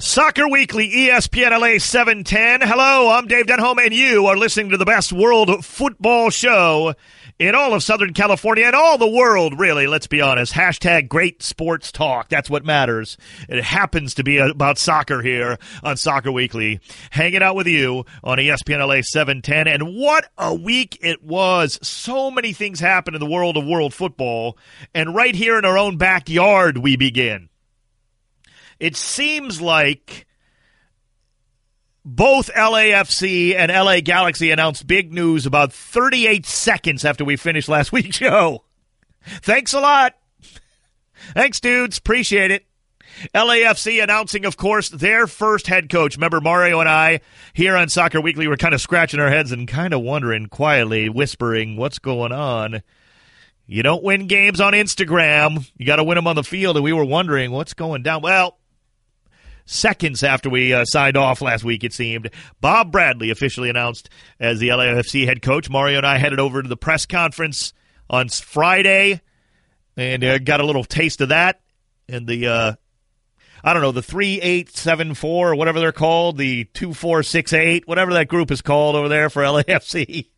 Soccer Weekly, ESPN LA 710. Hello, I'm Dave Denholm, and you are listening to the best world football show in all of Southern California and all the world, really. Let's be honest. Hashtag great sports talk. That's what matters. It happens to be about soccer here on Soccer Weekly. Hanging out with you on ESPN LA 710. And what a week it was. So many things happen in the world of world football. And right here in our own backyard, we begin. It seems like both LAFC and LA Galaxy announced big news about 38 seconds after we finished last week's show. Thanks a lot. Thanks, dudes. Appreciate it. LAFC announcing, of course, their first head coach. Remember, Mario and I here on Soccer Weekly were kind of scratching our heads and kind of wondering quietly, whispering, what's going on? You don't win games on Instagram. You got to win them on the field. And we were wondering what's going down. Well, seconds after we uh, signed off last week, it seemed. Bob Bradley officially announced as the LAFC head coach. Mario and I headed over to the press conference on Friday and uh, got a little taste of that. And the, uh, I don't know, the 3874 or whatever they're called, the 2468, whatever that group is called over there for LAFC.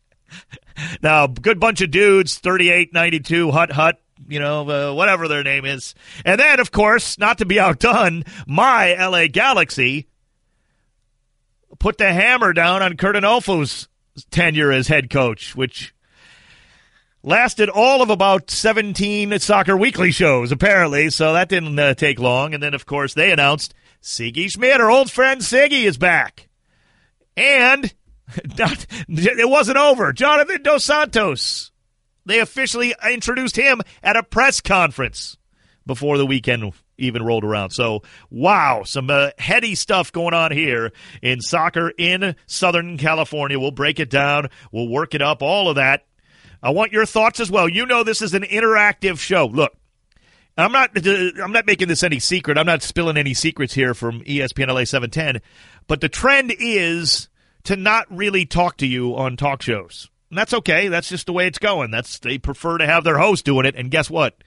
now, good bunch of dudes, 3892, Hut Hut, you know, uh, whatever their name is. And then, of course, not to be outdone, my LA Galaxy put the hammer down on Curt Onalfo's tenure as head coach, which lasted all of about 17 Soccer Weekly shows, apparently. So that didn't uh, take long. And then, of course, they announced Sigi Schmid, our old friend Siggy, is back. And not, it wasn't over. Jonathan Dos Santos they officially introduced him at a press conference before the weekend even rolled around. So, wow, some uh, heady stuff going on here in soccer in Southern California. We'll break it down, we'll work it up, all of that. I want your thoughts as well. You know this is an interactive show. Look, I'm not I'm not making this any secret. I'm not spilling any secrets here from ESPN LA 710, but the trend is to not really talk to you on talk shows. And that's okay. That's just the way it's going. That's they prefer to have their host doing it. And guess what?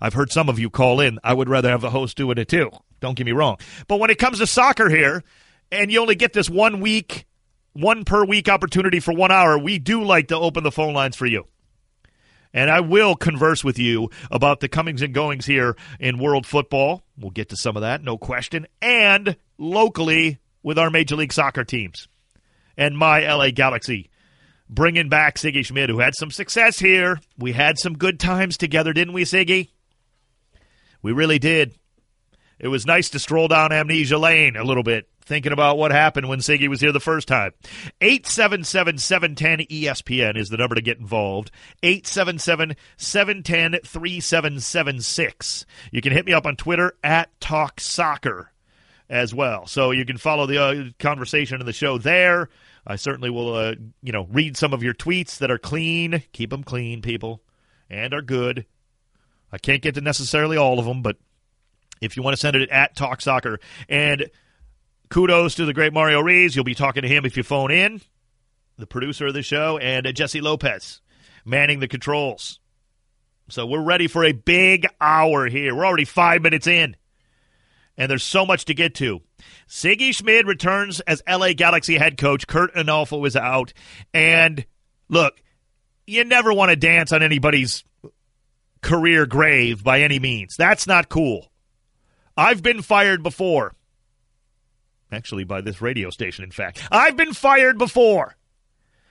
I've heard some of you call in. I would rather have the host doing it too. Don't get me wrong. But when it comes to soccer here, and you only get this one week, one per week opportunity for one hour, we do like to open the phone lines for you. And I will converse with you about the comings and goings here in world football. We'll get to some of that, no question. And locally with our Major League Soccer teams and my LA Galaxy bringing back Sigi Schmid, who had some success here. We had some good times together, didn't we, Siggy? We really did. It was nice to stroll down amnesia lane a little bit, thinking about what happened when Siggy was here the first time. 877 710 ESPN is the number to get involved. 877 710 3776. You can hit me up on Twitter at Talk Soccer as well. So you can follow the uh, conversation in the show there. I certainly will, uh, you know, read some of your tweets that are clean. Keep them clean, people, and are good. I can't get to necessarily all of them, but if you want to send it at Talk Soccer. And kudos to the great Mario Rees. You'll be talking to him if you phone in, the producer of the show, and uh, Jesse Lopez manning the controls. So we're ready for a big hour here. We're already five minutes in, and there's so much to get to. Sigi Schmid returns as LA Galaxy head coach. Curt Onalfo is out. And look, you never want to dance on anybody's career grave by any means. That's not cool. I've been fired before. Actually, by this radio station, in fact. I've been fired before.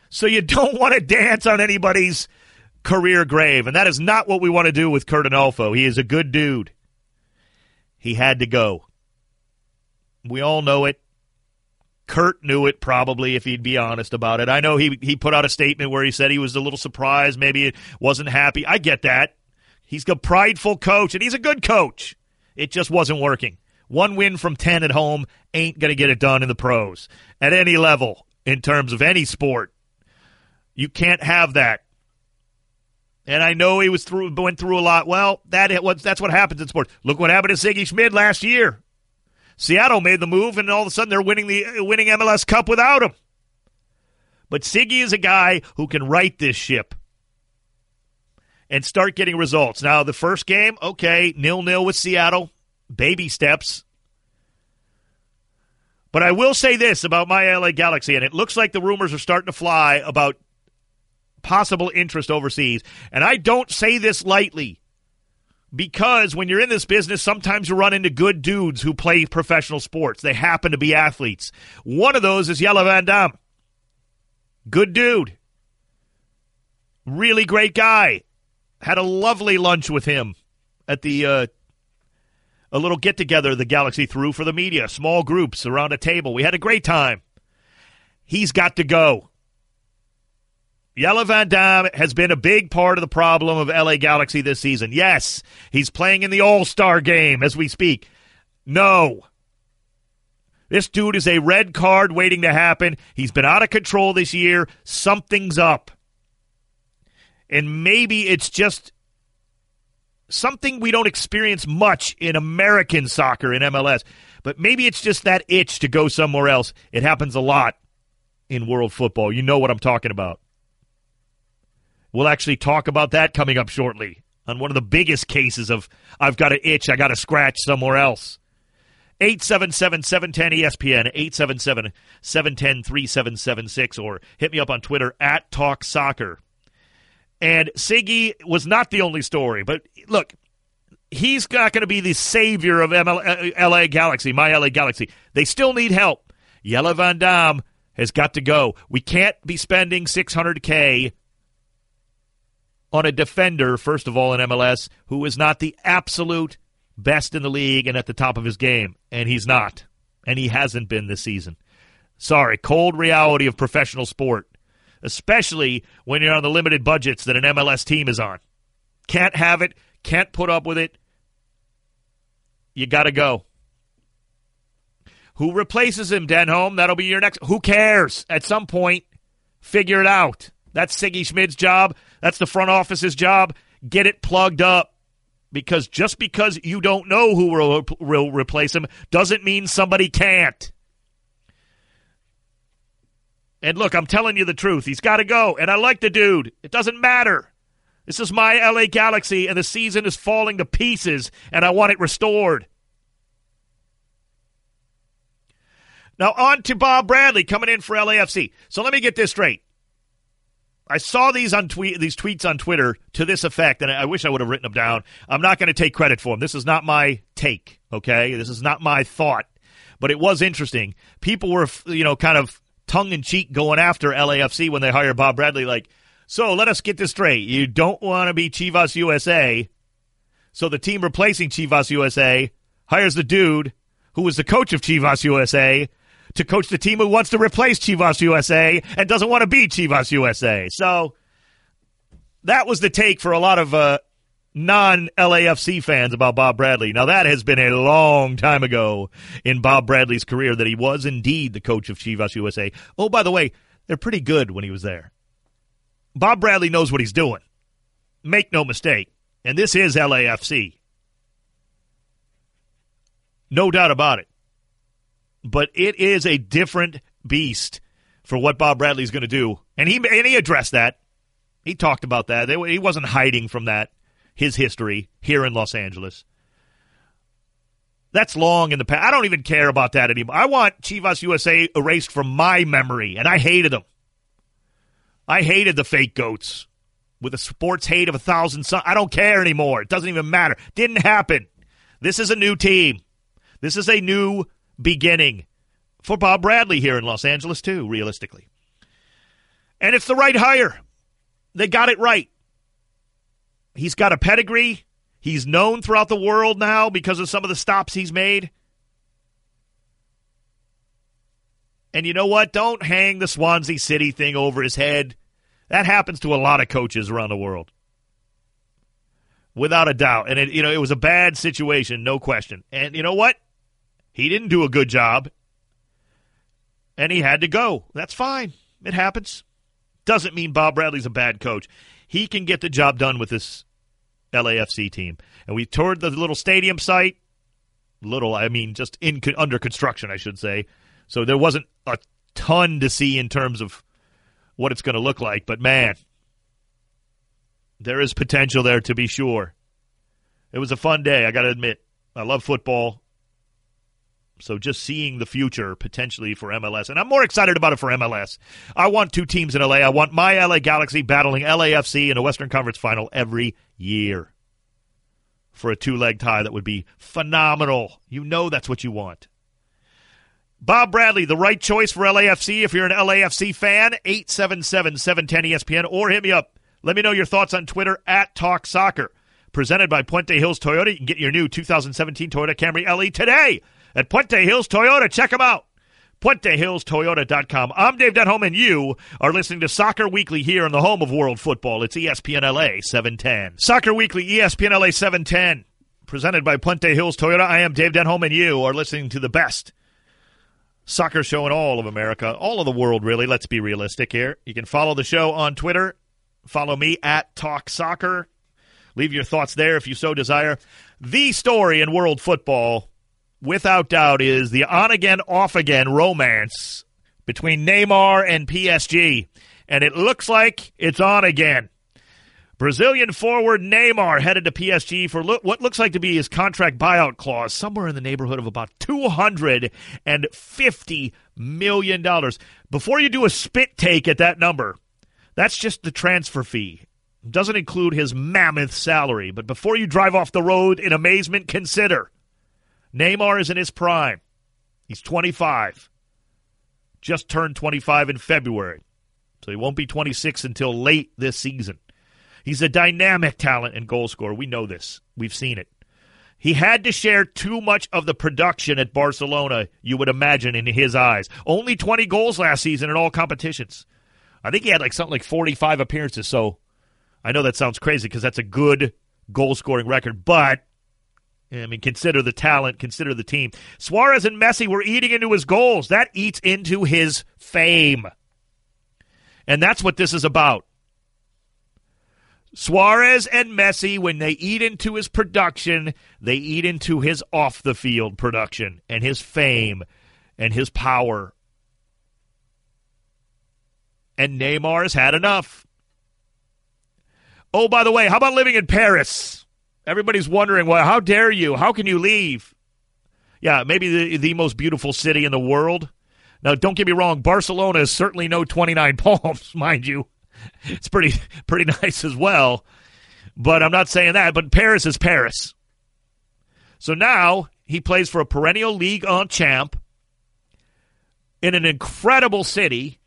So you don't want to dance on anybody's career grave. And that is not what we want to do with Curt Onalfo. He is a good dude. He had to go. We all know it. Curt knew it probably if he'd be honest about it. I know he he put out a statement where he said he was a little surprised, maybe it wasn't happy. I get that. He's a prideful coach and he's a good coach. It just wasn't working. One win from 10 at home ain't going to get it done in the pros at any level in terms of any sport. You can't have that. And I know he was through went through a lot. Well, that that's what happens in sports. Look what happened to Sigi Schmid last year. Seattle made the move, and all of a sudden they're winning the winning MLS Cup without him. But Siggy is a guy who can right this ship and start getting results. Now, the first game, okay, nil nil with Seattle, baby steps. But I will say this about my LA Galaxy, and it looks like the rumors are starting to fly about possible interest overseas. And I don't say this lightly because when you're in this business, sometimes you run into good dudes who play professional sports. They happen to be athletes. One of those is Jelle Van Damme. Good dude. Really great guy. Had a lovely lunch with him at the uh, a little get together the Galaxy threw for the media, small groups around a table. We had a great time. He's got to go. Jelle Van Damme has been a big part of the problem of LA Galaxy this season. Yes, he's playing in the All Star game as we speak. No. This dude is a red card waiting to happen. He's been out of control this year. Something's up. And maybe it's just something we don't experience much in American soccer in MLS. But maybe it's just that itch to go somewhere else. It happens a lot in world football. You know what I'm talking about. We'll actually talk about that coming up shortly on one of the biggest cases of I've got an itch, I got to scratch somewhere else. 877 710 ESPN, 877 710 3776, or hit me up on Twitter at Talk Soccer. And Siggy was not the only story, but look, he's not going to be the savior of ML, uh, LA Galaxy, my LA Galaxy. They still need help. Jelle Van Damme has got to go. We can't be spending 600K on a defender, first of all, in MLS, who is not the absolute best in the league and at the top of his game. And he's not. And he hasn't been this season. Sorry, cold reality of professional sport especially when you're on the limited budgets that an MLS team is on. Can't have it, can't put up with it. You got to go. Who replaces him, Denholm? That'll be your next. Who cares? At some point, figure it out. That's Sigi Schmid's job. That's the front office's job. Get it plugged up. Because just because you don't know who will, will replace him doesn't mean somebody can't. And look, I'm telling you the truth. He's got to go. And I like the dude. It doesn't matter. This is my LA Galaxy, and the season is falling to pieces, and I want it restored. Now, on to Bob Bradley coming in for LAFC. So let me get this straight. I saw these on tweet these tweets on Twitter to this effect, and I wish I would have written them down. I'm not going to take credit for them. This is not my take. Okay, this is not my thought, but it was interesting. People were, you know, kind of tongue in cheek going after LAFC when they hire Bob Bradley. Like, so let us get this straight. You don't want to be Chivas USA. So the team replacing Chivas USA hires the dude who was the coach of Chivas USA to coach the team who wants to replace Chivas USA and doesn't want to be Chivas USA. So that was the take for a lot of uh, non LAFC fans about Bob Bradley. Now, that has been a long time ago in Bob Bradley's career that he was indeed the coach of Chivas USA. Oh, by the way, they're pretty good when he was there. Bob Bradley knows what he's doing. Make no mistake. And this is LAFC. No doubt about it. But it is a different beast for what Bob Bradley's going to do. And he, and he addressed that. He talked about that. He wasn't hiding from that his history here in Los Angeles. That's long in the past. I don't even care about that anymore. I want Chivas USA erased from my memory, and I hated them. I hated the fake goats with a sports hate of a thousand. I don't care anymore. It doesn't even matter. Didn't happen. This is a new team. This is a new beginning for Bob Bradley here in Los Angeles, too, realistically. And it's the right hire. They got it right. He's got a pedigree. He's known throughout the world now because of some of the stops he's made. And you know what? Don't hang the Swansea City thing over his head. That happens to a lot of coaches around the world. Without a doubt. And it, you know, it was a bad situation, no question. And you know what? He didn't do a good job. And he had to go. That's fine. It happens. Doesn't mean Bob Bradley's a bad coach he can get the job done with this LAFC team. And we toured the little stadium site. Little, I mean, just in under construction, I should say. So there wasn't a ton to see in terms of what it's going to look like. But man, there is potential there to be sure. It was a fun day, I got to admit. I love football. So just seeing the future potentially for MLS. And I'm more excited about it for MLS. I want two teams in LA. I want my LA Galaxy battling LAFC in a Western Conference final every year for a two leg tie that would be phenomenal. You know that's what you want. Bob Bradley, the right choice for LAFC. If you're an LAFC fan, 877 710 ESPN or hit me up. Let me know your thoughts on Twitter at Talk Soccer. Presented by Puente Hills Toyota. You can get your new 2017 Toyota Camry LE today at Puente Hills Toyota. Check them out. PuenteHillsToyota.com. I'm Dave Denholm, and you are listening to Soccer Weekly here in the home of world football. It's ESPN LA 710. Soccer Weekly, ESPN LA 710, presented by Puente Hills Toyota. I am Dave Denholm, and you are listening to the best soccer show in all of America, all of the world, really. Let's be realistic here. You can follow the show on Twitter. Follow me at Talk Soccer. Leave your thoughts there if you so desire. The story in world football without doubt, is the on again, off again romance between Neymar and PSG. And it looks like it's on again. Brazilian forward Neymar headed to PSG for lo- what looks like to be his contract buyout clause, somewhere in the neighborhood of about $250 million. Before you do a spit take at that number, that's just the transfer fee. Doesn't include his mammoth salary. But before you drive off the road in amazement, consider Neymar is in his prime. He's 25. Just turned 25 in February. So he won't be 26 until late this season. He's a dynamic talent and goal scorer. We know this. We've seen it. He had to share too much of the production at Barcelona, you would imagine, in his eyes. Only 20 goals last season in all competitions. I think he had like something like 45 appearances. So I know that sounds crazy because that's a good goal scoring record, but I mean, consider the talent, consider the team. Suarez and Messi were eating into his goals. That eats into his fame. And that's what this is about. Suarez and Messi, when they eat into his production, they eat into his off the field production and his fame and his power. And Neymar has had enough. Oh, by the way, how about living in Paris? Everybody's wondering, well, how dare you? How can you leave? Yeah, maybe the, the most beautiful city in the world. Now, don't get me wrong, Barcelona is certainly no 29 Palms, mind you. It's pretty pretty nice as well. But I'm not saying that, but Paris is Paris. So now he plays for a perennial Ligue 1 champ in an incredible city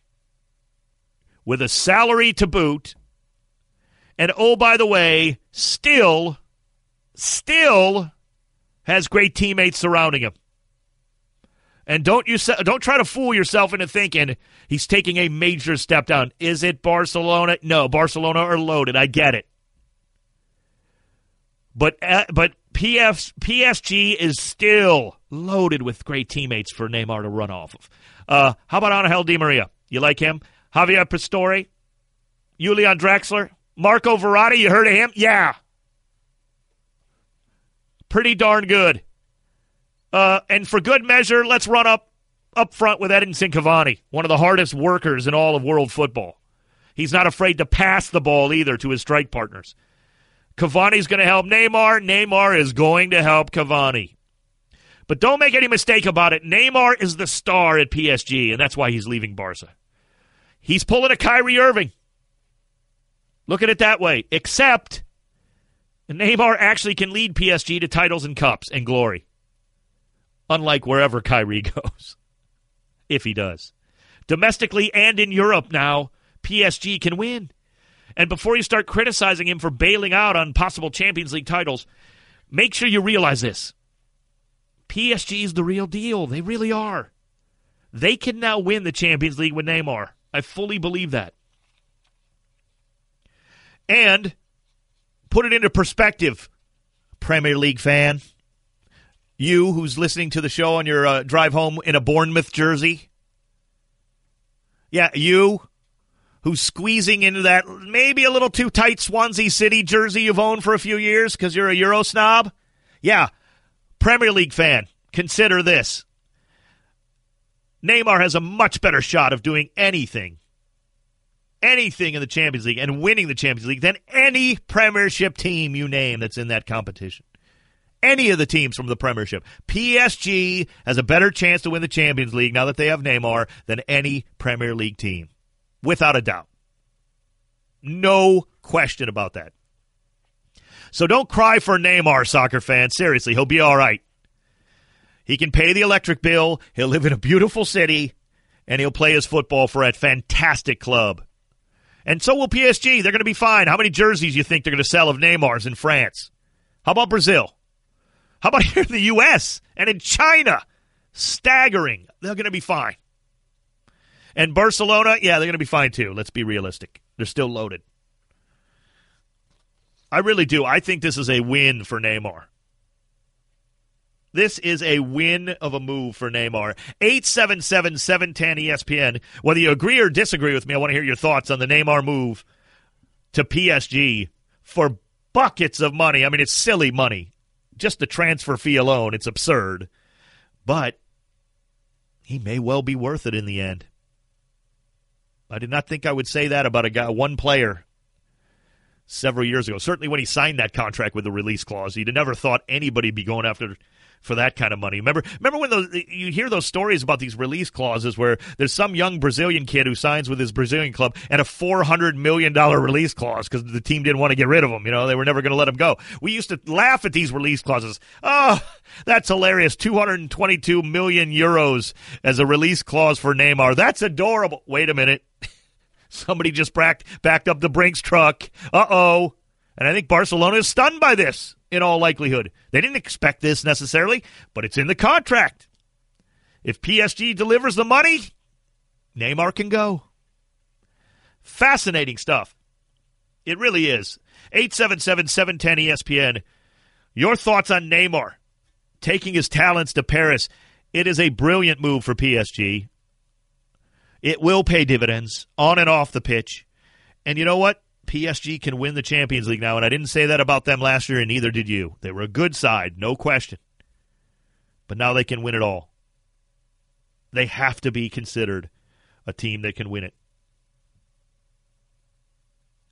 with a salary to boot. And oh, by the way, still still has great teammates surrounding him. And don't you don't try to fool yourself into thinking he's taking a major step down. Is it Barcelona? No, Barcelona are loaded. I get it. But uh, but PF, PSG is still loaded with great teammates for Neymar to run off of. Uh, how about Angel Di Maria? You like him? Javier Pastore? Julian Draxler? Marco Verratti? You heard of him? Yeah pretty darn good. Uh, and for good measure, let's run up up front with Edinson Cavani, one of the hardest workers in all of world football. He's not afraid to pass the ball either to his strike partners. Cavani's going to help Neymar. Neymar is going to help Cavani. But don't make any mistake about it. Neymar is the star at PSG, and that's why he's leaving Barca. He's pulling a Kyrie Irving. Look at it that way. Except Neymar actually can lead PSG to titles and cups and glory. Unlike wherever Kyrie goes. if he does. Domestically and in Europe now, PSG can win. And before you start criticizing him for bailing out on possible Champions League titles, make sure you realize this. PSG is the real deal. They really are. They can now win the Champions League with Neymar. I fully believe that. And Put it into perspective, Premier League fan. You who's listening to the show on your uh, drive home in a Bournemouth jersey. Yeah, you who's squeezing into that maybe a little too tight Swansea City jersey you've owned for a few years because you're a Euro snob. Yeah, Premier League fan, consider this. Neymar has a much better shot of doing anything anything in the Champions League and winning the Champions League than any Premiership team you name that's in that competition. any of the teams from the Premiership. PSG has a better chance to win the Champions League now that they have Neymar than any Premier League team, without a doubt. No question about that. So don't cry for Neymar, soccer fans. Seriously, he'll be all right. He can pay the electric bill, he'll live in a beautiful city, and he'll play his football for a fantastic club. And so will PSG. They're going to be fine. How many jerseys do you think they're going to sell of Neymar's in France? How about Brazil? How about here in the U.S. and in China? Staggering. They're going to be fine. And Barcelona, yeah, they're going to be fine too. Let's be realistic. They're still loaded. I really do. I think this is a win for Neymar. This is a win of a move for Neymar. 877 710 ESPN. Whether you agree or disagree with me, I want to hear your thoughts on the Neymar move to PSG for buckets of money. I mean, it's silly money. Just the transfer fee alone, it's absurd. But he may well be worth it in the end. I did not think I would say that about a guy, one player several years ago. Certainly when he signed that contract with the release clause, he'd never thought anybody'd be going after for that kind of money. Remember, remember when those you hear those stories about these release clauses where there's some young Brazilian kid who signs with his Brazilian club and a four hundred million dollar release clause because the team didn't want to get rid of him. You know, they were never going to let him go. We used to laugh at these release clauses. Oh, that's hilarious! Two hundred twenty-two million euros as a release clause for Neymar. That's adorable. Wait a minute. Somebody just backed, backed up the Brinks truck. Uh oh. And I think Barcelona is stunned by this in all likelihood. They didn't expect this necessarily, but it's in the contract. If PSG delivers the money, Neymar can go. Fascinating stuff. It really is. 877 710 ESPN. Your thoughts on Neymar taking his talents to Paris. It is a brilliant move for PSG. It will pay dividends on and off the pitch. And you know what? PSG can win the Champions League now, and I didn't say that about them last year, and neither did you. They were a good side, no question. But now they can win it all. They have to be considered a team that can win it.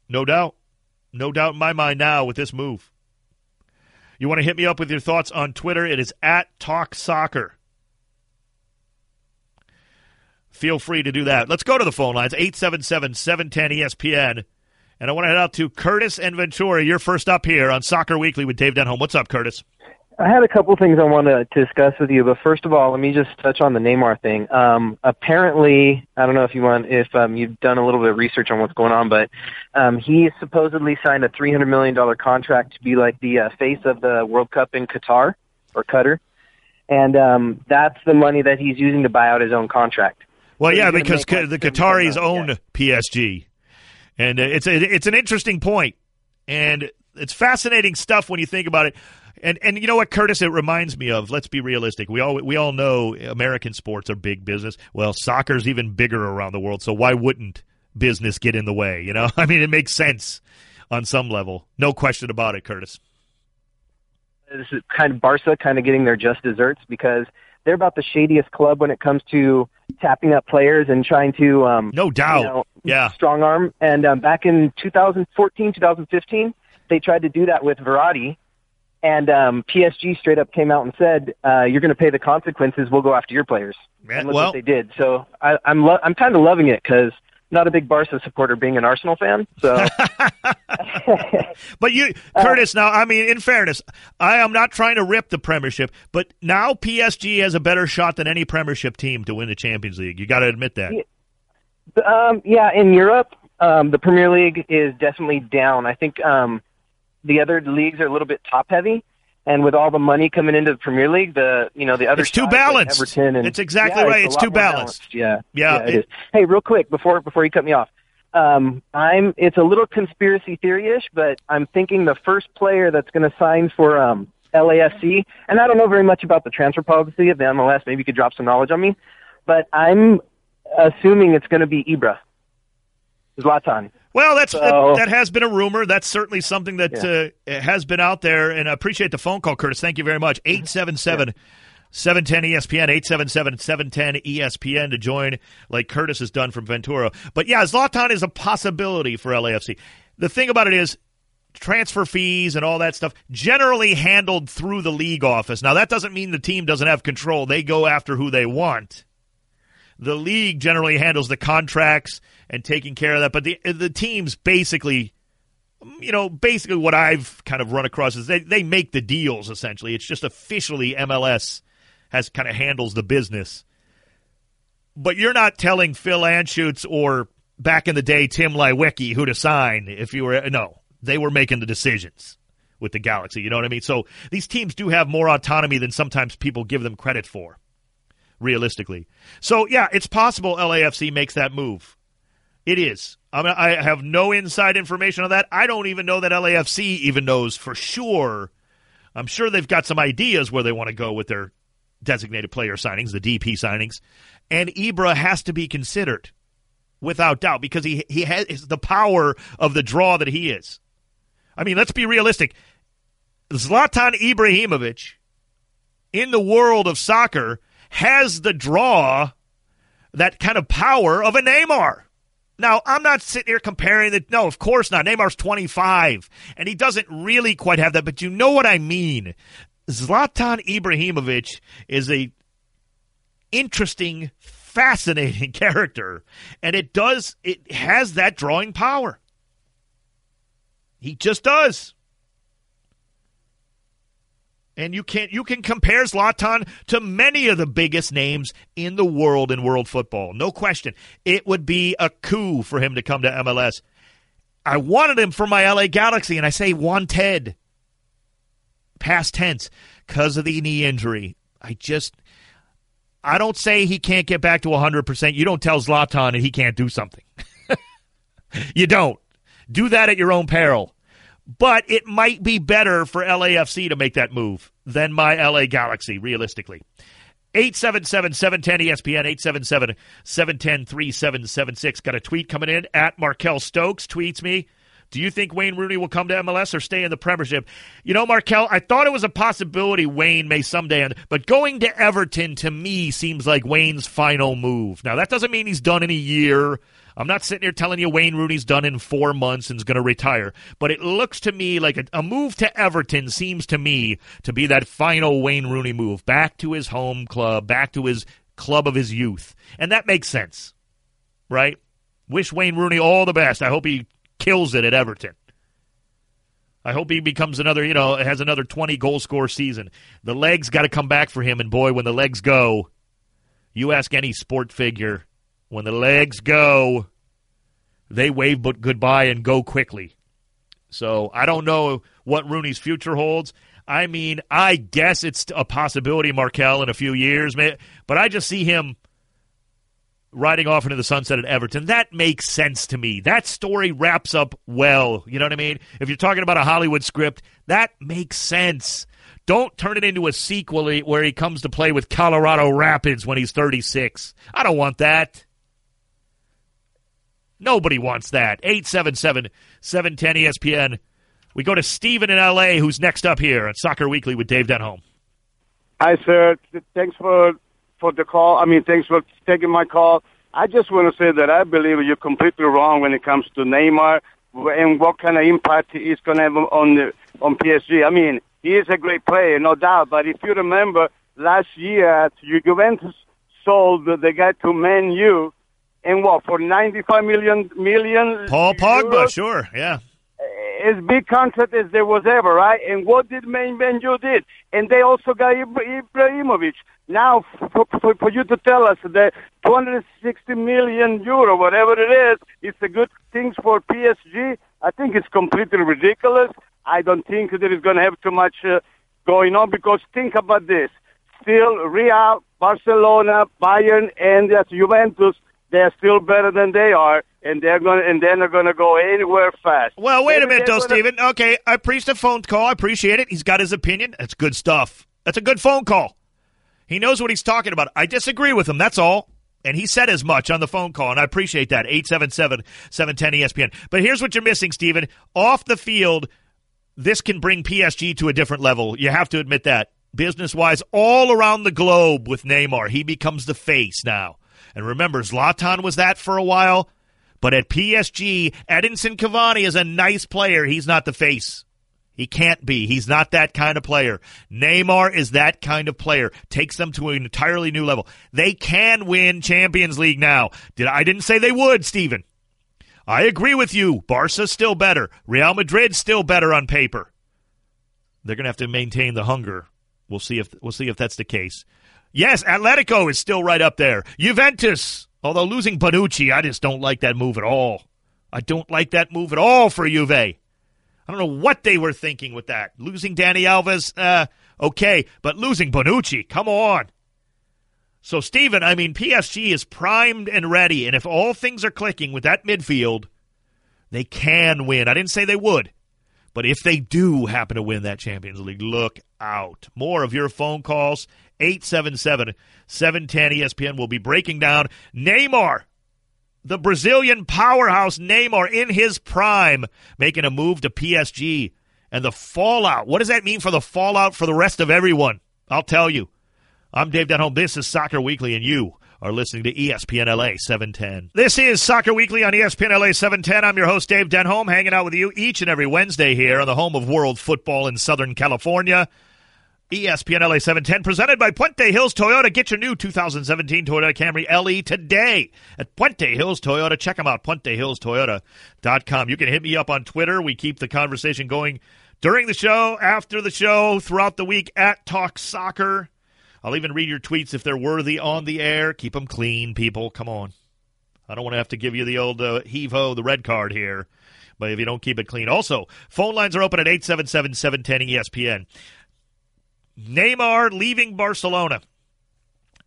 No doubt. No doubt in my mind now with this move. You want to hit me up with your thoughts on Twitter? It is at Talk Soccer feel free to do that. Let's go to the phone lines 877 710 ESPN. And I want to head out to Curtis and Ventura. You're first up here on Soccer Weekly with Dave Denholm. What's up, Curtis? I had a couple things I want to discuss with you, but first of all, let me just touch on the Neymar thing. Um, apparently, I don't know if you want, if um, you've done a little bit of research on what's going on, but um, he supposedly signed a three hundred million dollar contract to be like the uh, face of the World Cup in Qatar or Qatar, and um, that's the money that he's using to buy out his own contract. Well, so yeah, because like the Qataris own yeah. PSG, and uh, it's a, it's an interesting point, and it's fascinating stuff when you think about it. And and you know what, Curtis? It reminds me of. Let's be realistic. We all we all know American sports are big business. Well, soccer's even bigger around the world. So why wouldn't business get in the way? You know, I mean, it makes sense on some level. No question about it, Curtis. This is kind of Barca kind of getting their just desserts because they're about the shadiest club when it comes to tapping up players and trying to um no doubt. you know, yeah. strong arm. And um, back in 2014 2015 they tried to do that with Verratti. And um PSG straight up came out and said uh you're going to pay the consequences. We'll go after your players. Man, and look well, what they did. So I I'm lo- I'm kind of loving it cuz not a big Barca supporter being an Arsenal fan. So, but you, Curtis. Now, I mean, in fairness, I am not trying to rip the Premiership, but now PSG has a better shot than any Premiership team to win the Champions League. You got to admit that. Um, yeah, in Europe, um, the Premier League is definitely down. I think um, the other leagues are a little bit top heavy. And with all the money coming into the Premier League, the you know the other it's too balanced. Like Everton and it's exactly yeah, right. It's, it's too balanced. balanced. Yeah, yeah. yeah it, it is. Hey, real quick before before you cut me off, um, I'm it's a little conspiracy theory-ish, but I'm thinking the first player that's going to sign for um, LAFC, and I don't know very much about the transfer policy of the MLS. Maybe you could drop some knowledge on me, but I'm assuming it's going to be Ibra, Zlatan. Well, that's so, that, that, has been a rumor. That's certainly something that yeah. uh, has been out there, and I appreciate the phone call, Curtis. Thank you very much. 877 710 ESPN, 877 710 ESPN to join, like Curtis has done from Ventura. But yeah, Zlatan is a possibility for LAFC. The thing about it is, transfer fees and all that stuff generally handled through the league office. Now that doesn't mean the team doesn't have control. They go after who they want. The league generally handles the contracts and taking care of that, but the the teams basically you know, basically what I've kind of run across is they, they make the deals essentially. It's just officially MLS has kind of handles the business. But you're not telling Phil Anschutz or back in the day Tim Leiweke who to sign if you were no. They were making the decisions with the Galaxy, you know what I mean? So these teams do have more autonomy than sometimes people give them credit for, realistically. So yeah, it's possible LAFC makes that move. It is. I, mean, I have no inside information on that. I don't even know that LAFC even knows for sure. I'm sure they've got some ideas where they want to go with their designated player signings, the DP signings, and Ibra has to be considered without doubt because he he has the power of the draw that he is. I mean, let's be realistic. Zlatan Ibrahimovic in the world of soccer has the draw, that kind of power of a Neymar. Now, I'm not sitting here comparing that. No, of course not. Neymar's 25, and he doesn't really quite have that, but you know what I mean. Zlatan Ibrahimovic is a interesting, fascinating character, and it does it has that drawing power. He just does. And you can you can compare Zlatan to many of the biggest names in the world in world football. No question. It would be a coup for him to come to MLS. I wanted him for my LA Galaxy, and I say wanted. Past tense, because of the knee injury. I just I don't say he can't get back to 100%. You don't tell Zlatan that he can't do something. you don't. Do that at your own peril but it might be better for LAFC to make that move than my LA Galaxy, realistically. 877 710 ESPN, 877 710 3776. Got a tweet coming in at Markel Stokes, tweets me. Do you think Wayne Rooney will come to MLS or stay in the Premiership? You know, Markel, I thought it was a possibility Wayne may someday end, but going to Everton to me seems like Wayne's final move. Now, that doesn't mean he's done in a year I'm not sitting here telling you Wayne Rooney's done in four months and is going to retire, but it looks to me like a, a, move to Everton seems to me to be that final Wayne Rooney move back to his home club, back to his club of his youth. And that makes sense, right? Wish Wayne Rooney all the best. I hope he kills it at Everton. I hope he becomes another, you know, has another 20 goal score season. The legs got to come back for him, and boy, when the legs go, you ask any sport figure, when the legs go, they wave but goodbye and go quickly. So I don't know what Rooney's future holds. I mean, I guess it's a possibility, Markel, in a few years, but I just see him riding off into the sunset at Everton. That makes sense to me. That story wraps up well. You know what I mean? If you're talking about a Hollywood script, that makes sense. Don't turn it into a sequel where he comes to play with Colorado Rapids when he's 36. I don't want that. Nobody wants that. 877 710 ESPN. We go to Steven in L.A., who's next up here at Soccer Weekly with Dave Denholm. Hi, sir. Thanks for for the call. I mean, thanks for taking my call. I just want to say that I believe you're completely wrong when it comes to Neymar and what kind of impact he's going to have on the, on PSG. I mean, he is a great player, no doubt. But if you remember, last year Juventus sold the guy to Man U and what for 95 million million Paul Pogba, euros? sure, yeah. As big contract as there was ever, right? And what did Main did? And they also got Ibrahimovic. Now, for, for, for you to tell us that 260 million euro, whatever it is, it's a good thing for PSG, I think it's completely ridiculous. I don't think that it's going to have too much uh, going on because think about this. Still, Real, Barcelona, Bayern, and Juventus they're still better than they are, and they're going and then they're going to go anywhere fast. Well, wait a minute, though, gonna... Stephen. Okay, I appreciate the phone call. I appreciate it. He's got his opinion. That's good stuff. That's a good phone call. He knows what he's talking about. I disagree with him. That's all. And he said as much on the phone call, and I appreciate that. 877 710 ESPN. But here's what you're missing, Stephen. Off the field, this can bring PSG to a different level. You have to admit that. Business wise, all around the globe with Neymar, he becomes the face now. And remember, Zlatan was that for a while. But at PSG, Edinson Cavani is a nice player. He's not the face. He can't be. He's not that kind of player. Neymar is that kind of player. Takes them to an entirely new level. They can win Champions League now. Did I didn't say they would, Steven. I agree with you. Barca's still better. Real Madrid still better on paper. They're going to have to maintain the hunger. We'll see if we'll see if that's the case. Yes, Atletico is still right up there. Juventus, although losing Bonucci, I just don't like that move at all. I don't like that move at all for Juve. I don't know what they were thinking with that. Losing Dani Alves, uh, okay, but losing Bonucci, come on. So, Steven, I mean, PSG is primed and ready, and if all things are clicking with that midfield, they can win. I didn't say they would, but if they do happen to win that Champions League, look out. More of your phone calls, 877 710 ESPN. will be breaking down Neymar, the Brazilian powerhouse Neymar in his prime, making a move to PSG and the fallout. What does that mean for the fallout for the rest of everyone? I'll tell you. I'm Dave Denholm. This is Soccer Weekly, and you are listening to ESPN LA 710. This is Soccer Weekly on ESPN LA 710. I'm your host, Dave Denholm, hanging out with you each and every Wednesday here on the home of world football in Southern California. ESPN LA 710, presented by Puente Hills Toyota. Get your new 2017 Toyota Camry LE today at Puente Hills Toyota. Check them out, puentehillstoyota.com. You can hit me up on Twitter. We keep the conversation going during the show, after the show, throughout the week at Talk Soccer. I'll even read your tweets if they're worthy on the air. Keep them clean, people. Come on. I don't want to have to give you the old uh, heave ho, the red card here, but if you don't keep it clean. Also, phone lines are open at 877 710 ESPN. Neymar leaving Barcelona.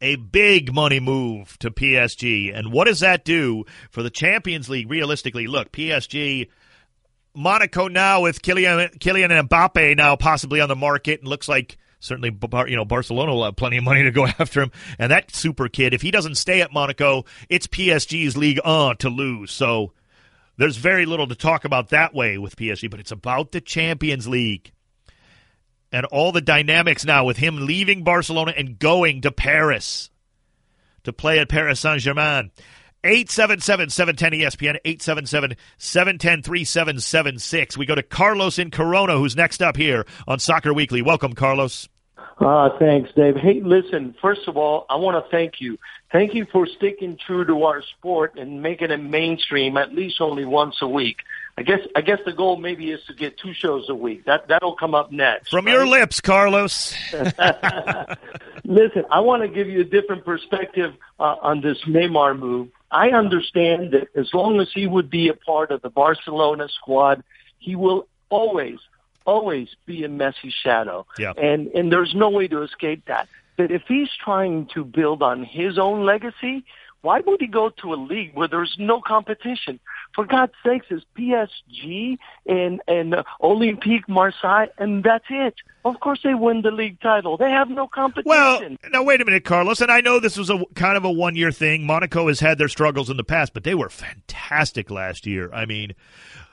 A big money move to PSG. And what does that do for the Champions League realistically? Look, PSG Monaco now with Kylian, Kylian Mbappe now possibly on the market and looks like certainly you know Barcelona will have plenty of money to go after him. And that super kid, if he doesn't stay at Monaco, it's PSG's Ligue 1 to lose. So there's very little to talk about that way with PSG, but it's about the Champions League and all the dynamics now with him leaving Barcelona and going to Paris to play at Paris Saint Germain. 877 710 ESPN, 877 710 3776. We go to Carlos in Corona, who's next up here on Soccer Weekly. Welcome, Carlos. Uh, thanks, Dave. Hey, listen, first of all, I want to thank you. Thank you for sticking true to our sport and making it mainstream at least only once a week. I guess I guess the goal maybe is to get two shows a week. That that'll come up next. From right? your lips, Carlos. Listen, I want to give you a different perspective uh, on this Neymar move. I understand that as long as he would be a part of the Barcelona squad, he will always, always be a Messi shadow. Yeah. And and there's no way to escape that. But if he's trying to build on his own legacy, why would he go to a league where there's no competition? For God's sakes, it's PSG and and uh, Olympique Marseille, and that's it. Of course, they win the league title. They have no competition. Well, now wait a minute, Carlos. And I know this was a kind of a one year thing. Monaco has had their struggles in the past, but they were fantastic last year. I mean,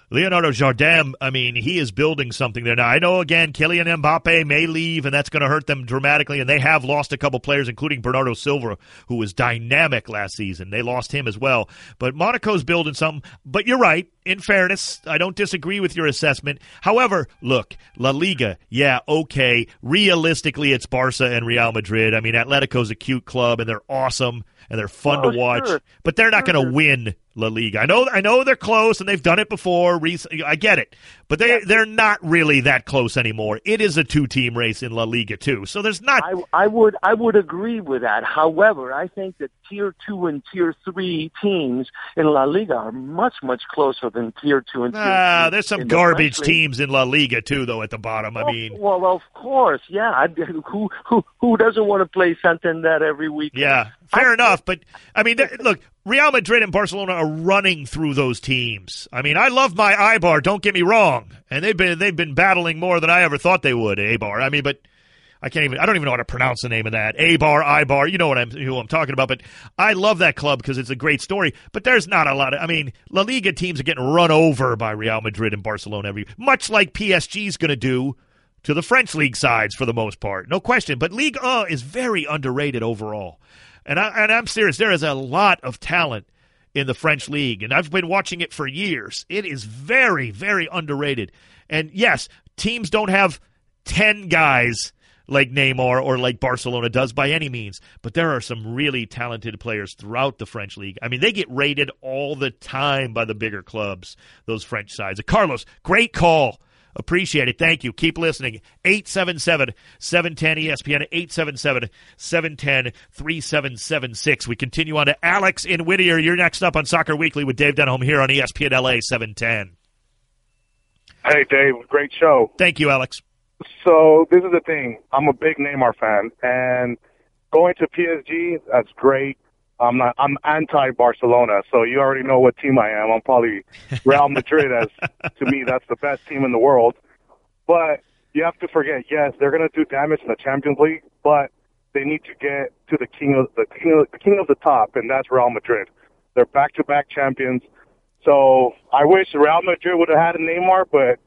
Leonardo Jardim, I mean, he is building something there. Now, I know, again, Kylian Mbappe may leave, and that's going to hurt them dramatically, and they have lost a couple players, including Bernardo Silva, who was dynamic last season. They lost him as well. But Monaco's building something. But you're right. In fairness, I don't disagree with your assessment. However, look, La Liga, yeah, okay. Realistically, it's Barca and Real Madrid. I mean, Atletico's a cute club, and they're awesome and they're fun oh, to watch, sure. but they're not going to win La Liga. I know, I know they're close and they've done it before. I get it, but they yeah. they're not really that close anymore. It is a two team race in La Liga too, so there's not. I, I would I would agree with that. However, I think that tier two and tier three teams in La Liga are much much closer than tier two and tier ah, three. There's some garbage teams in La Liga too, though. At the bottom, I well, mean, well, of course, yeah. I, who who who doesn't want to play Santander every week? Yeah, fair I, enough. But I mean, look, Real Madrid and Barcelona are running through those teams. I mean, I love my Eibar. Don't get me wrong, and they've been they've been battling more than I ever thought they would. Eibar. I mean, but I can't even. I don't even know how to pronounce the name of that. A bar, I bar. You know what I'm who I'm talking about. But I love that club because it's a great story. But there's not a lot of. I mean, La Liga teams are getting run over by Real Madrid and Barcelona every, much like PSG's going to do to the French league sides for the most part. No question. But Ligue 1 is very underrated overall. And I and I'm serious. There is a lot of talent in the French league, and I've been watching it for years. It is very, very underrated. And yes, teams don't have 10 guys like Neymar or like Barcelona does by any means, but there are some really talented players throughout the French league. I mean, they get rated all the time by the bigger clubs, those French sides. Carlos, great call. Appreciate it. Thank you. Keep listening. 877 710 ESPN, 877 710 3776. We continue on to Alex in Whittier. You're next up on Soccer Weekly with Dave Denholm here on ESPN LA 710. Hey, Dave. Great show. Thank you, Alex. So this is the thing. I'm a big Neymar fan, and going to PSG, that's great. I'm not. I'm anti-Barcelona, so you already know what team I am. I'm probably Real Madrid. As to me, that's the best team in the world. But you have to forget. Yes, they're going to do damage in the Champions League, but they need to get to the king of the king of the king of the top, and that's Real Madrid. They're back-to-back champions. So I wish Real Madrid would have had a Neymar, but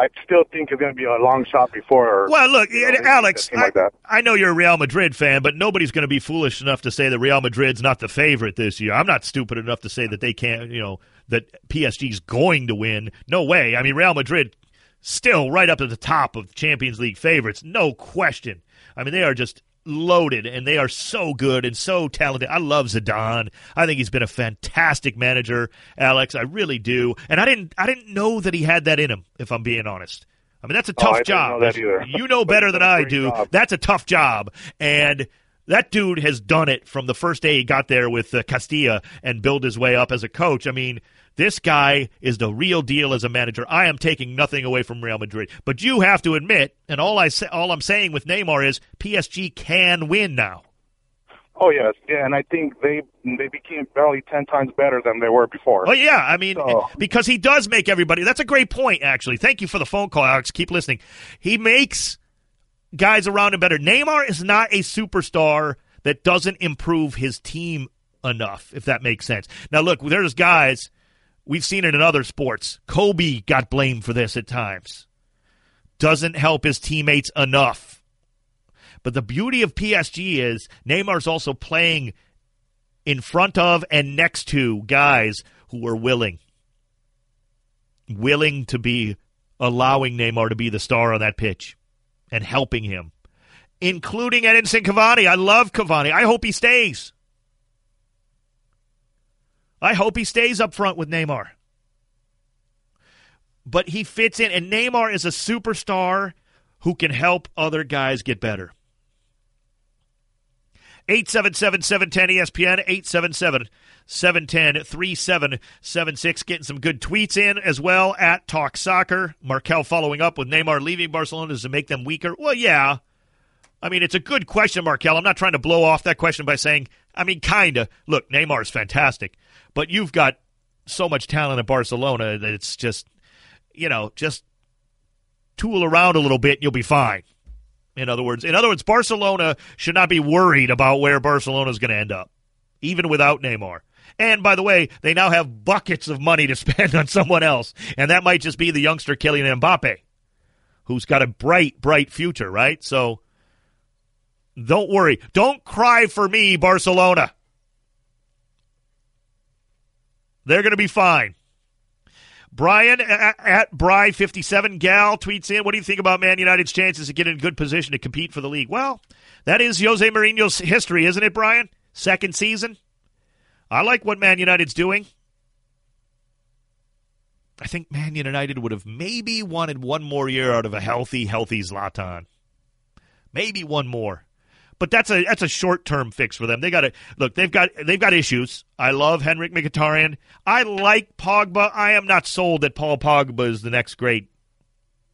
I still think it's going to be a long shot before. Well, look, you know, Alex, I, like I, know you're a Real Madrid fan, but nobody's going to be foolish enough to say that Real Madrid's not the favorite this year. I'm not stupid enough to say that they can't, you know, that PSG's going to win. No way. I mean, Real Madrid still right up at the top of Champions League favorites, no question. I mean, they are just loaded and they are so good and so talented. I love Zidane. I think he's been a fantastic manager, Alex. I really do. And I didn't I didn't know that he had that in him, if I'm being honest. I mean, that's a tough oh, job. Know you know better than I do. Job. That's a tough job. And that dude has done it from the first day he got there with uh, Castilla and build his way up as a coach. I mean, this guy is the real deal as a manager. I am taking nothing away from Real Madrid, but you have to admit, and all I say, all I'm saying with Neymar is PSG can win now. Oh yes, yeah, and I think they they became barely ten times better than they were before. Oh yeah, I mean so. because he does make everybody. That's a great point, actually. Thank you for the phone call, Alex. Keep listening. He makes guys around him better. Neymar is not a superstar that doesn't improve his team enough, if that makes sense. Now look, there's guys We've seen it in other sports. Kobe got blamed for this at times. Doesn't help his teammates enough. But the beauty of PSG is Neymar's also playing in front of and next to guys who are willing. Willing to be allowing Neymar to be the star on that pitch and helping him, including Edinson Cavani. I love Cavani. I hope he stays. I hope he stays up front with Neymar. But he fits in, and Neymar is a superstar who can help other guys get better. 877 710 ESPN, 877 710 3776. Getting some good tweets in as well at Talk Soccer. Markel following up with Neymar leaving Barcelona. It make them weaker? Well, yeah. I mean, it's a good question, Markel. I'm not trying to blow off that question by saying, I mean, kind of. Look, Neymar is fantastic, but you've got so much talent at Barcelona that it's just, you know, just tool around a little bit, you'll be fine. In other words, in other words, Barcelona should not be worried about where Barcelona is going to end up, even without Neymar. And by the way, they now have buckets of money to spend on someone else, and that might just be the youngster Kylian Mbappe, who's got a bright, bright future, right? So don't worry. Don't cry for me, Barcelona. They're going to be fine. Brian at, at Bry57 Gal tweets in, What do you think about Man United's chances to get in a good position to compete for the league? Well, that is Jose Mourinho's history, isn't it, Brian? Second season. I like what Man United's doing. I think Man United would have maybe wanted one more year out of a healthy, healthy Zlatan. Maybe one more but that's a that's a short term fix for them. They got to look. They've got they've got issues. I love Henrikh Mkhitaryan. I like Pogba. I am not sold that Paul Pogba is the next great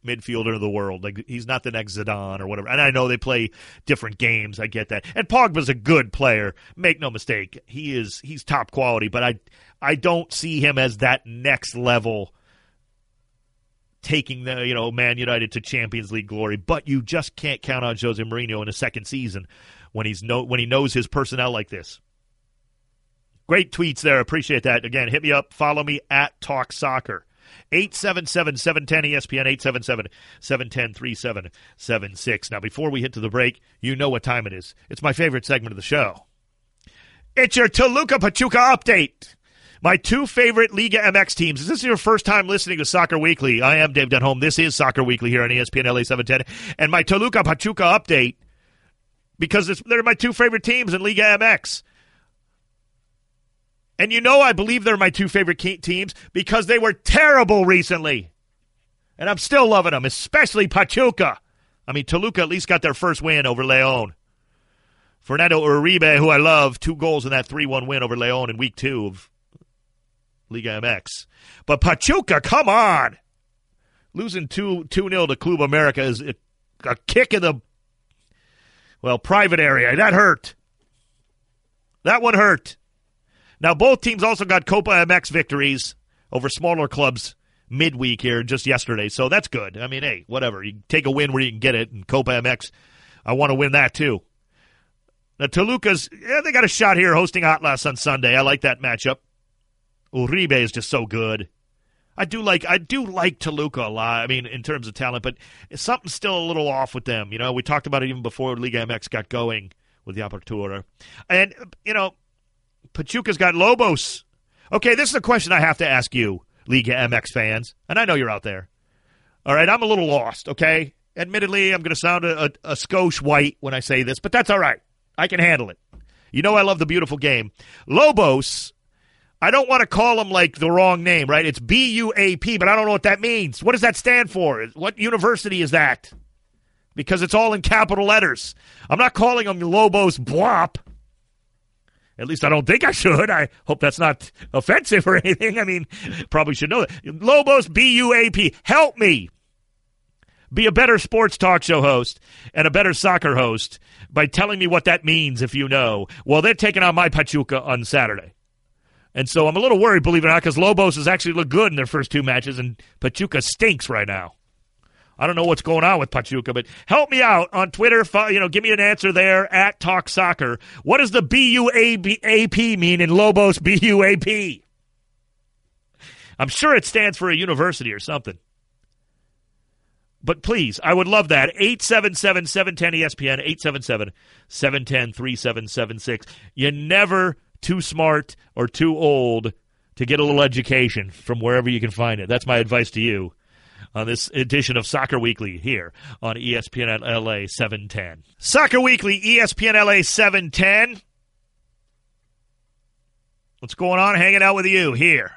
midfielder of the world. Like he's not the next Zidane or whatever. And I know they play different games. I get that. And Pogba's a good player. Make no mistake. He is he's top quality, but I I don't see him as that next level taking the you know Man United to Champions League glory, but you just can't count on Jose Mourinho in a second season when he's no when he knows his personnel like this. Great tweets there. Appreciate that. Again, hit me up. Follow me at Talk Soccer. 877-710 ESPN 877-710-3776. Now before we hit to the break, you know what time it is. It's my favorite segment of the show. It's your Toluca Pachuca update. My two favorite Liga MX teams. Is this is your first time listening to Soccer Weekly? I am Dave Denholm. This is Soccer Weekly here on ESPN LA 710. And my Toluca Pachuca update, because they're my two favorite teams in Liga MX. And you know I believe they're my two favorite teams because they were terrible recently. And I'm still loving them, especially Pachuca. I mean, Toluca at least got their first win over Leon. Fernando Uribe, who I love, two goals in that 3 1 win over Leon in week two of Liga MX. But Pachuca, come on. Losing 2 2 0 to Club America is a, a kick in the, well, private area. That hurt. That one hurt. Now, both teams also got Copa MX victories over smaller clubs midweek here just yesterday, so that's good. I mean, hey, whatever. You take a win where you can get it, and Copa MX, I want to win that too. Now, Toluca's, yeah, they got a shot here hosting Atlas on Sunday. I like that matchup. Uribe is just so good. I do like I do like Toluca a lot. I mean, in terms of talent, but something's still a little off with them. You know, we talked about it even before Liga MX got going with the Apertura, and you know, Pachuca's got Lobos. Okay, this is a question I have to ask you, Liga MX fans, and I know you're out there. All right, I'm a little lost. Okay, admittedly, I'm going to sound a, a, a skosh white when I say this, but that's all right. I can handle it. You know, I love the beautiful game. Lobos I don't want to call them like the wrong name, right? It's B U A P, but I don't know what that means. What does that stand for? What university is that? Because it's all in capital letters. I'm not calling them Lobos Blop. At least I don't think I should. I hope that's not offensive or anything. I mean, probably should know that. Lobos B U A P. Help me be a better sports talk show host and a better soccer host by telling me what that means if you know. Well, they're taking on my Pachuca on Saturday. And so I'm a little worried, believe it or not, because Lobos has actually looked good in their first two matches, and Pachuca stinks right now. I don't know what's going on with Pachuca, but help me out on Twitter. You know, give me an answer there at Talk Soccer. What does the B U A P mean in Lobos B U A P? I'm sure it stands for a university or something. But please, I would love that. 877 710 ESPN, 877 710 3776. You never too smart or too old to get a little education from wherever you can find it. That's my advice to you on this edition of Soccer Weekly here on ESPN LA 710. Soccer Weekly, ESPN LA 710. What's going on? Hanging out with you here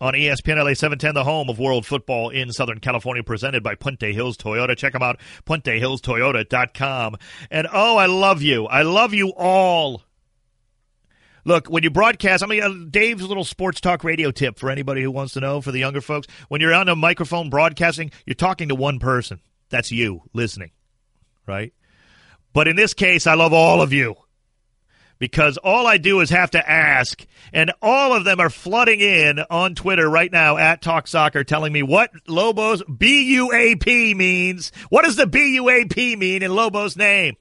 on ESPN LA 710, the home of world football in Southern California, presented by Puente Hills Toyota. Check them out, puentehillstoyota.com. And oh, I love you. I love you all. Look, when you broadcast, I mean, uh, Dave's little sports talk radio tip for anybody who wants to know, for the younger folks. When you're on a microphone broadcasting, you're talking to one person. That's you listening, right? But in this case, I love all of you because all I do is have to ask, and all of them are flooding in on Twitter right now at Talk Soccer, telling me what Lobos B U A P means. What does the B U A P mean in Lobos' name?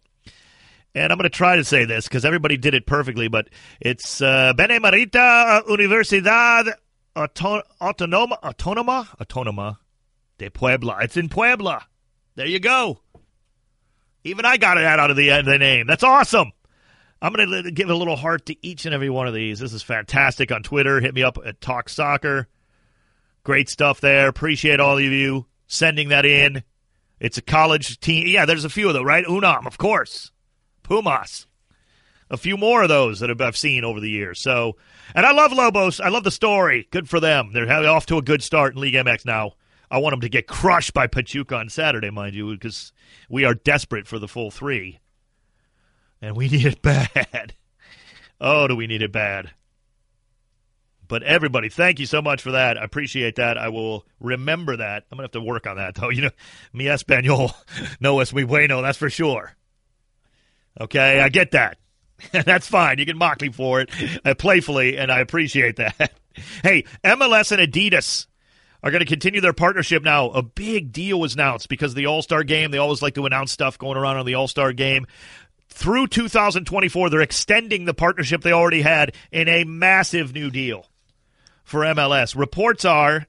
And I'm going to try to say this because everybody did it perfectly, but it's uh, Universidad Autonoma, Autonoma, Autonoma de Puebla. It's in Puebla. There you go. Even I got it out of the, uh, the name. That's awesome. I'm going to give a little heart to each and every one of these. This is fantastic on Twitter. Hit me up at Talk Soccer. Great stuff there. Appreciate all of you sending that in. It's a college team. Yeah, there's a few of them, right? Unam, of course. Pumas. A few more of those that I've seen over the years. So, and I love Lobos. I love the story. Good for them. They're off to a good start in League MX now. I want them to get crushed by Pachuca on Saturday, mind you, because we are desperate for the full three. And we need it bad. Oh, do we need it bad? But everybody, thank you so much for that. I appreciate that. I will remember that. I'm to have to work on that, though. You know, mi español no es muy bueno, that's for sure. Okay, I get that. That's fine. You can mock me for it uh, playfully, and I appreciate that. hey, MLS and Adidas are going to continue their partnership now. A big deal was announced because the All Star game. They always like to announce stuff going around on the All Star game. Through 2024, they're extending the partnership they already had in a massive new deal for MLS. Reports are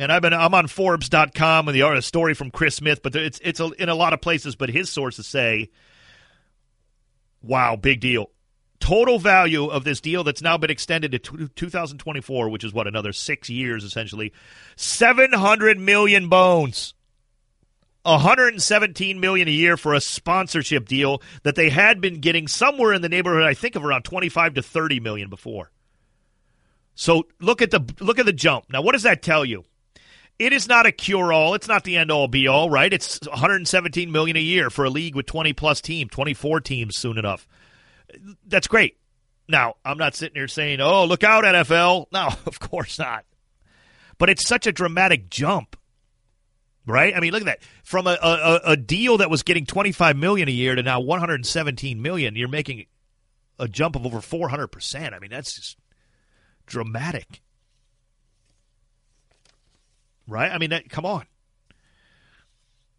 and I've been I'm on Forbes.com and the story from Chris Smith, but it's it's a, in a lot of places. But his sources say, "Wow, big deal." Total value of this deal that's now been extended to t- 2024, which is what another six years essentially, 700 million bones. 117 million a year for a sponsorship deal that they had been getting somewhere in the neighborhood I think of around 25 to 30 million before. So look at the look at the jump. Now what does that tell you? It is not a cure all. It's not the end all be all, right? It's 117 million a year for a league with 20 plus teams, 24 teams soon enough. That's great. Now, I'm not sitting here saying, "Oh, look out NFL." No, of course not. But it's such a dramatic jump right? I mean, look at that. From a, a, a deal that was getting 25 million a year to now 117 million, you're making a jump of over 400%. I mean, that's just dramatic. Right? I mean, that, come on.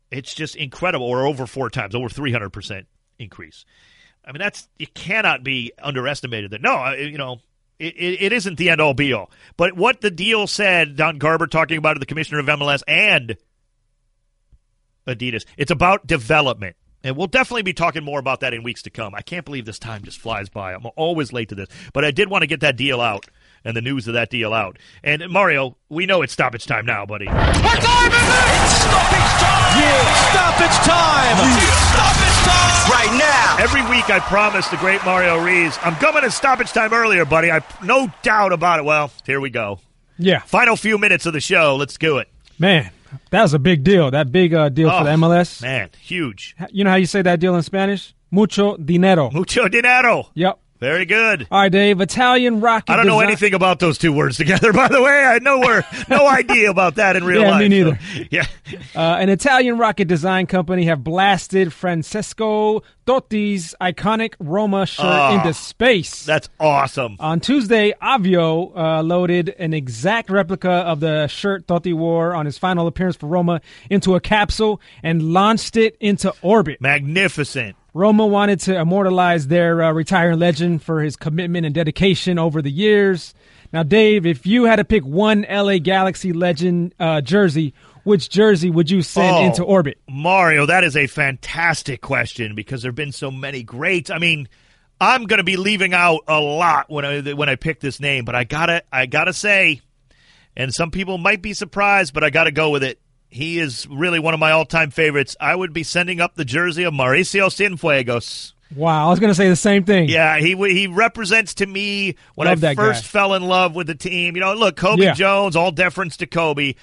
It's just incredible. Or over four times, over 300% increase. I mean, that's, you cannot be underestimated that. No, you know, it, it, it isn't the end all be all. But what the deal said, Don Garber talking about it, the commissioner of MLS, and Adidas. It's about development. And we'll definitely be talking more about that in weeks to come. I can't believe this time just flies by. I'm always late to this. But I did want to get that deal out and the news of that deal out. And Mario, we know it's stoppage time now, buddy. What time is it? It's stoppage time! Yeah, stoppage time! It's stoppage time! Right now! Every week I promise the great Mario Rees, I'm coming at stoppage time earlier, buddy. I no doubt about it. Well, here we go. Yeah. Final few minutes of the show. Let's do it. Man, that was a big deal. That big uh, deal oh, for the MLS. Man, huge. You know how you say that deal in Spanish? Mucho dinero. Mucho dinero. Yep. Very good. All right, Dave. Italian rocket. I don't know design- anything about those two words together. By the way, I had nowhere, no idea about that in real yeah, life. me neither. So, yeah. Uh, an Italian rocket design company have blasted Francesco Totti's iconic Roma shirt Oh, into space. That's awesome. On Tuesday, Avio uh, loaded an exact replica of the shirt Totti wore on his final appearance for Roma into a capsule and launched it into orbit. Magnificent. Roma wanted to immortalize their uh, retiring legend for his commitment and dedication over the years. Now, Dave, if you had to pick one LA Galaxy legend uh, jersey, which jersey would you send Oh, into orbit? Mario, that is a fantastic question because there have been so many greats. I mean, I'm going to be leaving out a lot when I when I pick this name, but I gotta I gotta say, and some people might be surprised, but I got to go with it. He is really one of my all time favorites. I would be sending up the jersey of Mauricio Cienfuegos. Wow, I was going to say the same thing. Yeah, he he represents to me when Love I first guy. fell in love with the team. You know, look, Cobi Yeah. Jones, all deference to Cobi.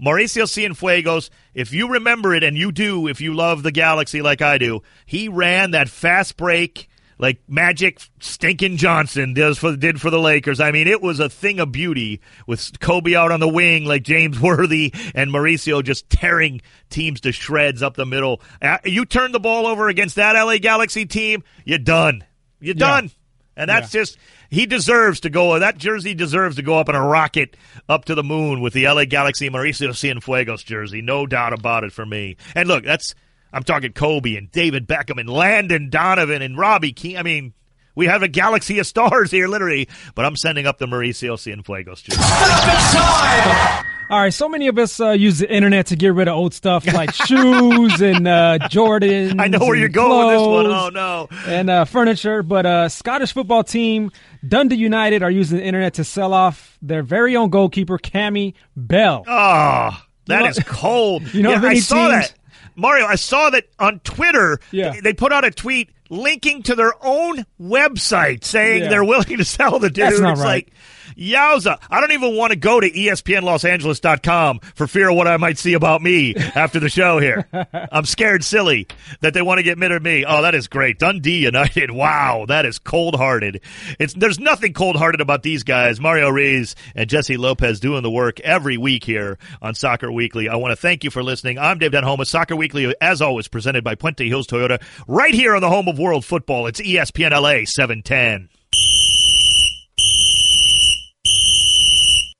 Mauricio Cienfuegos, if you remember it, and you do, if you love the Galaxy like I do, he ran that fast break like Magic Stinking Johnson does for did for the Lakers. I mean, it was a thing of beauty with Cobi out on the wing like James Worthy and Mauricio just tearing teams to shreds up the middle. Uh, You turn the ball over against that LA Galaxy team, you're done. You're done. And that's just he deserves to go. That jersey deserves to go up in a rocket up to the moon with the LA Galaxy Mauricio Cienfuegos jersey, no doubt about it for me. And look, that's I'm talking Cobi and David Beckham and Landon Donovan and Robbie Keane. I mean, we have a galaxy of stars here, literally. But I'm sending up the Mauricio Cienfuegos. Stoppage time! All right, so many of us uh, use the internet to get rid of old stuff like shoes and uh, Jordans. I know where you're going with this one. Oh no. And uh, furniture, but uh, Scottish football team Dundee United are using the internet to sell off their very own goalkeeper Cammy Bell. Oh, that know- is cold. You know yeah, I many saw teams- that. Mario, I saw that on Twitter. Yeah. They put out a tweet linking to their own website saying Yeah. they're willing to sell the dude. That's not it's right. like, yowza. I don't even want to go to ESPNLosAngeles.com for fear of what I might see about me after the show here. I'm scared silly that they want to get rid of me. Oh, that is great. Dundee United. Wow, that is cold-hearted. It's There's nothing cold-hearted about these guys. Mario Rees and Jesse Lopez doing the work every week here on Soccer Weekly. I want to thank you for listening. I'm Dave Denholm. Soccer Weekly, as always, presented by Puente Hills Toyota, right here on the home of world football. It's ESPN LA 710.